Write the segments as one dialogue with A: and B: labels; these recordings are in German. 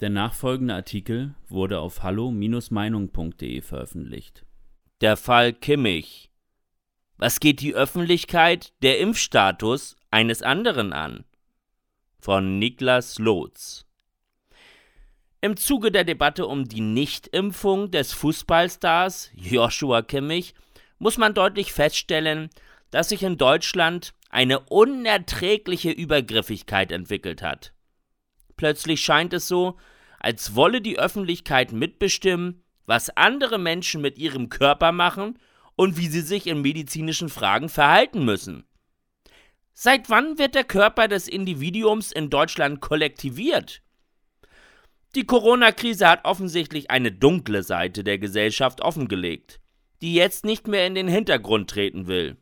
A: Der nachfolgende Artikel wurde auf hallo-meinung.de veröffentlicht.
B: Der Fall Kimmich. Was geht die Öffentlichkeit der Impfstatus eines anderen an? Von Niklas Lotz. Im Zuge der Debatte um die Nichtimpfung des Fußballstars Joshua Kimmich muss man deutlich feststellen, dass sich in Deutschland eine unerträgliche Übergriffigkeit entwickelt hat. Plötzlich scheint es so, als wolle die Öffentlichkeit mitbestimmen, was andere Menschen mit ihrem Körper machen und wie sie sich in medizinischen Fragen verhalten müssen. Seit wann wird der Körper des Individuums in Deutschland kollektiviert? Die Corona-Krise hat offensichtlich eine dunkle Seite der Gesellschaft offengelegt, die jetzt nicht mehr in den Hintergrund treten will.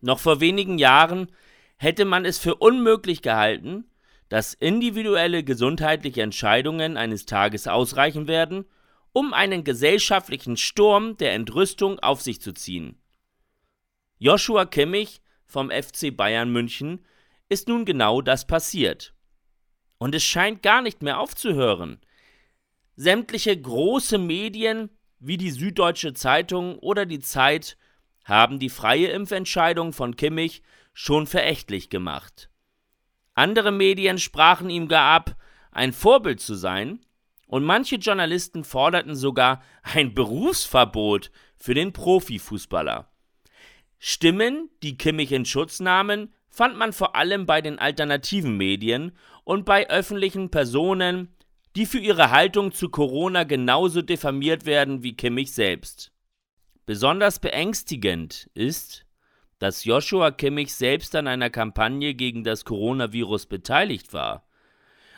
B: Noch vor wenigen Jahren hätte man es für unmöglich gehalten, dass individuelle gesundheitliche Entscheidungen eines Tages ausreichen werden, um einen gesellschaftlichen Sturm der Entrüstung auf sich zu ziehen. Joshua Kimmich vom FC Bayern München ist nun genau das passiert. Und es scheint gar nicht mehr aufzuhören. Sämtliche große Medien wie die Süddeutsche Zeitung oder die Zeit haben die freie Impfentscheidung von Kimmich schon verächtlich gemacht. Andere Medien sprachen ihm gar ab, ein Vorbild zu sein, und manche Journalisten forderten sogar ein Berufsverbot für den Profifußballer. Stimmen, die Kimmich in Schutz nahmen, fand man vor allem bei den alternativen Medien und bei öffentlichen Personen, die für ihre Haltung zu Corona genauso diffamiert werden wie Kimmich selbst. Besonders beängstigend ist, dass Joshua Kimmich selbst an einer Kampagne gegen das Coronavirus beteiligt war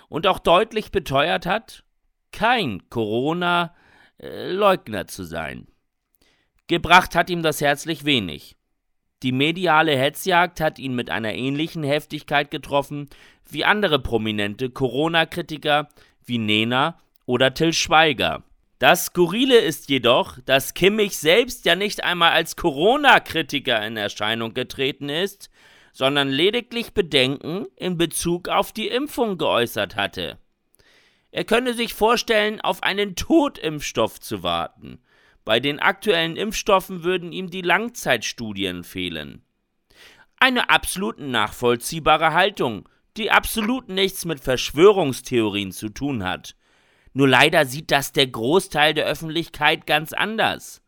B: und auch deutlich beteuert hat, kein Corona-Leugner zu sein. Gebracht hat ihm das herzlich wenig. Die mediale Hetzjagd hat ihn mit einer ähnlichen Heftigkeit getroffen wie andere prominente Corona-Kritiker wie Nena oder Till Schweiger. Das Skurrile ist jedoch, dass Kimmich selbst ja nicht einmal als Corona-Kritiker in Erscheinung getreten ist, sondern lediglich Bedenken in Bezug auf die Impfung geäußert hatte. Er könne sich vorstellen, auf einen Totimpfstoff zu warten. Bei den aktuellen Impfstoffen würden ihm die Langzeitstudien fehlen. Eine absolut nachvollziehbare Haltung, die absolut nichts mit Verschwörungstheorien zu tun hat. Nur leider sieht das der Großteil der Öffentlichkeit ganz anders.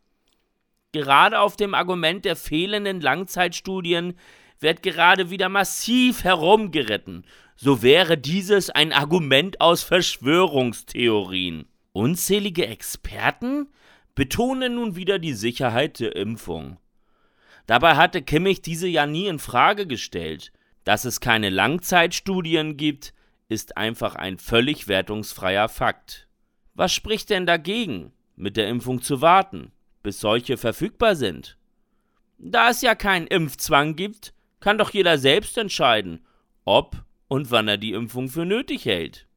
B: Gerade auf dem Argument der fehlenden Langzeitstudien wird gerade wieder massiv herumgeritten. So wäre dieses ein Argument aus Verschwörungstheorien. Unzählige Experten betonen nun wieder die Sicherheit der Impfung. Dabei hatte Kimmich diese ja nie in Frage gestellt. Dass es keine Langzeitstudien gibt, ist einfach ein völlig wertungsfreier Fakt. Was spricht denn dagegen, mit der Impfung zu warten, bis solche verfügbar sind? Da es ja keinen Impfzwang gibt, kann doch jeder selbst entscheiden, ob und wann er die Impfung für nötig hält.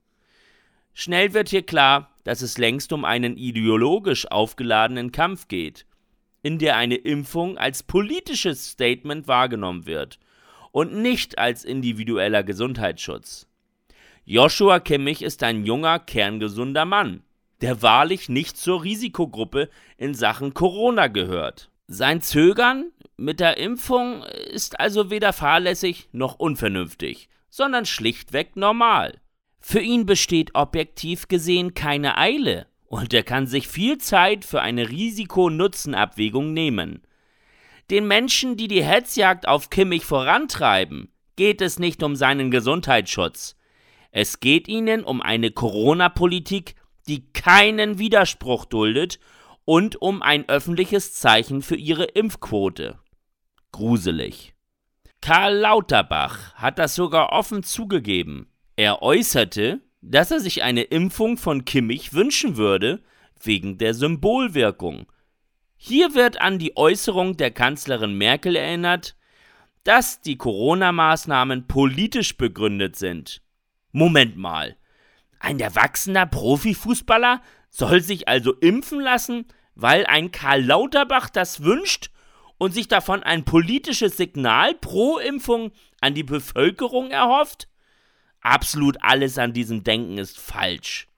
B: Schnell wird hier klar, dass es längst um einen ideologisch aufgeladenen Kampf geht, in der eine Impfung als politisches Statement wahrgenommen wird und nicht als individueller Gesundheitsschutz. Joshua Kimmich ist ein junger, kerngesunder Mann, der wahrlich nicht zur Risikogruppe in Sachen Corona gehört. Sein Zögern mit der Impfung ist also weder fahrlässig noch unvernünftig, sondern schlichtweg normal. Für ihn besteht objektiv gesehen keine Eile und er kann sich viel Zeit für eine Risiko-Nutzen-Abwägung nehmen. Den Menschen, die die Hetzjagd auf Kimmich vorantreiben, geht es nicht um seinen Gesundheitsschutz. Es geht ihnen um eine Corona-Politik, die keinen Widerspruch duldet und um ein öffentliches Zeichen für ihre Impfquote. Gruselig. Karl Lauterbach hat das sogar offen zugegeben. Er äußerte, dass er sich eine Impfung von Kimmich wünschen würde, wegen der Symbolwirkung. Hier wird an die Äußerung der Kanzlerin Merkel erinnert, dass die Corona-Maßnahmen politisch begründet sind. Moment mal. Ein erwachsener Profifußballer soll sich also impfen lassen, weil ein Karl Lauterbach das wünscht und sich davon ein politisches Signal pro Impfung an die Bevölkerung erhofft? absolut alles an diesem Denken ist falsch.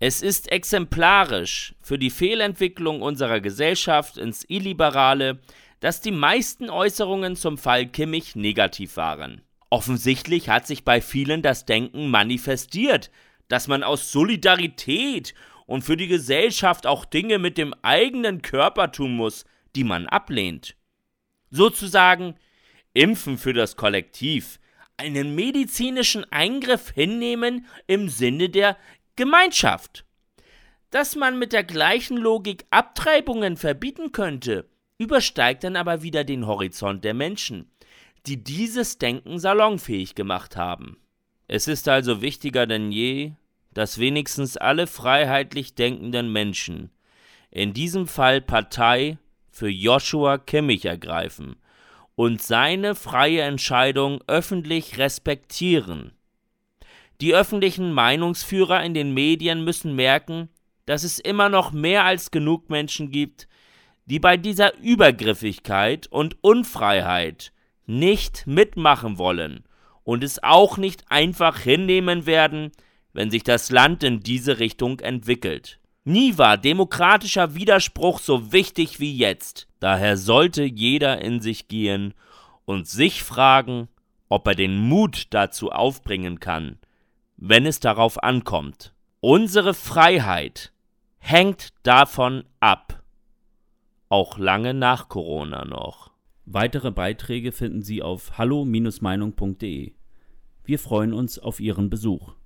B: Es ist exemplarisch für die Fehlentwicklung unserer Gesellschaft ins Illiberale, dass die meisten Äußerungen zum Fall Kimmich negativ waren. Offensichtlich hat sich bei vielen das Denken manifestiert, dass man aus Solidarität und für die Gesellschaft auch Dinge mit dem eigenen Körper tun muss, die man ablehnt. Sozusagen Impfen für das Kollektiv, einen medizinischen Eingriff hinnehmen im Sinne der Gemeinschaft. Dass man mit der gleichen Logik Abtreibungen verbieten könnte, übersteigt dann aber wieder den Horizont der Menschen, die dieses Denken salonfähig gemacht haben. Es ist also wichtiger denn je, dass wenigstens alle freiheitlich denkenden Menschen, in diesem Fall Partei für Joshua Kimmich ergreifen und seine freie Entscheidung öffentlich respektieren. Die öffentlichen Meinungsführer in den Medien müssen merken, dass es immer noch mehr als genug Menschen gibt, die bei dieser Übergriffigkeit und Unfreiheit nicht mitmachen wollen und es auch nicht einfach hinnehmen werden, wenn sich das Land in diese Richtung entwickelt. Nie war demokratischer Widerspruch so wichtig wie jetzt. Daher sollte jeder in sich gehen und sich fragen, ob er den Mut dazu aufbringen kann, wenn es darauf ankommt. Unsere Freiheit hängt davon ab. Auch lange nach Corona noch.
A: Weitere Beiträge finden Sie auf hallo-meinung.de. Wir freuen uns auf Ihren Besuch.